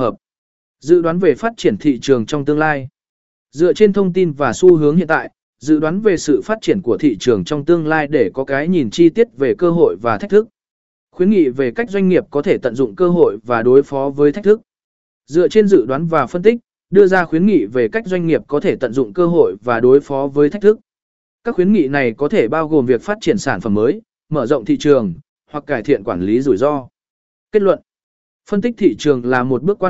hợp. Dự đoán về phát triển thị trường trong tương lai. Dựa trên thông tin và xu hướng hiện tại, dự đoán về sự phát triển của thị trường trong tương lai để có cái nhìn chi tiết về cơ hội và thách thức. Khuyến nghị về cách doanh nghiệp có thể tận dụng cơ hội và đối phó với thách thức. Dựa trên dự đoán và phân tích, đưa ra khuyến nghị về cách doanh nghiệp có thể tận dụng cơ hội và đối phó với thách thức. Các khuyến nghị này có thể bao gồm việc phát triển sản phẩm mới, mở rộng thị trường, hoặc cải thiện quản lý rủi ro. Kết luận Phân tích thị trường là một bước quan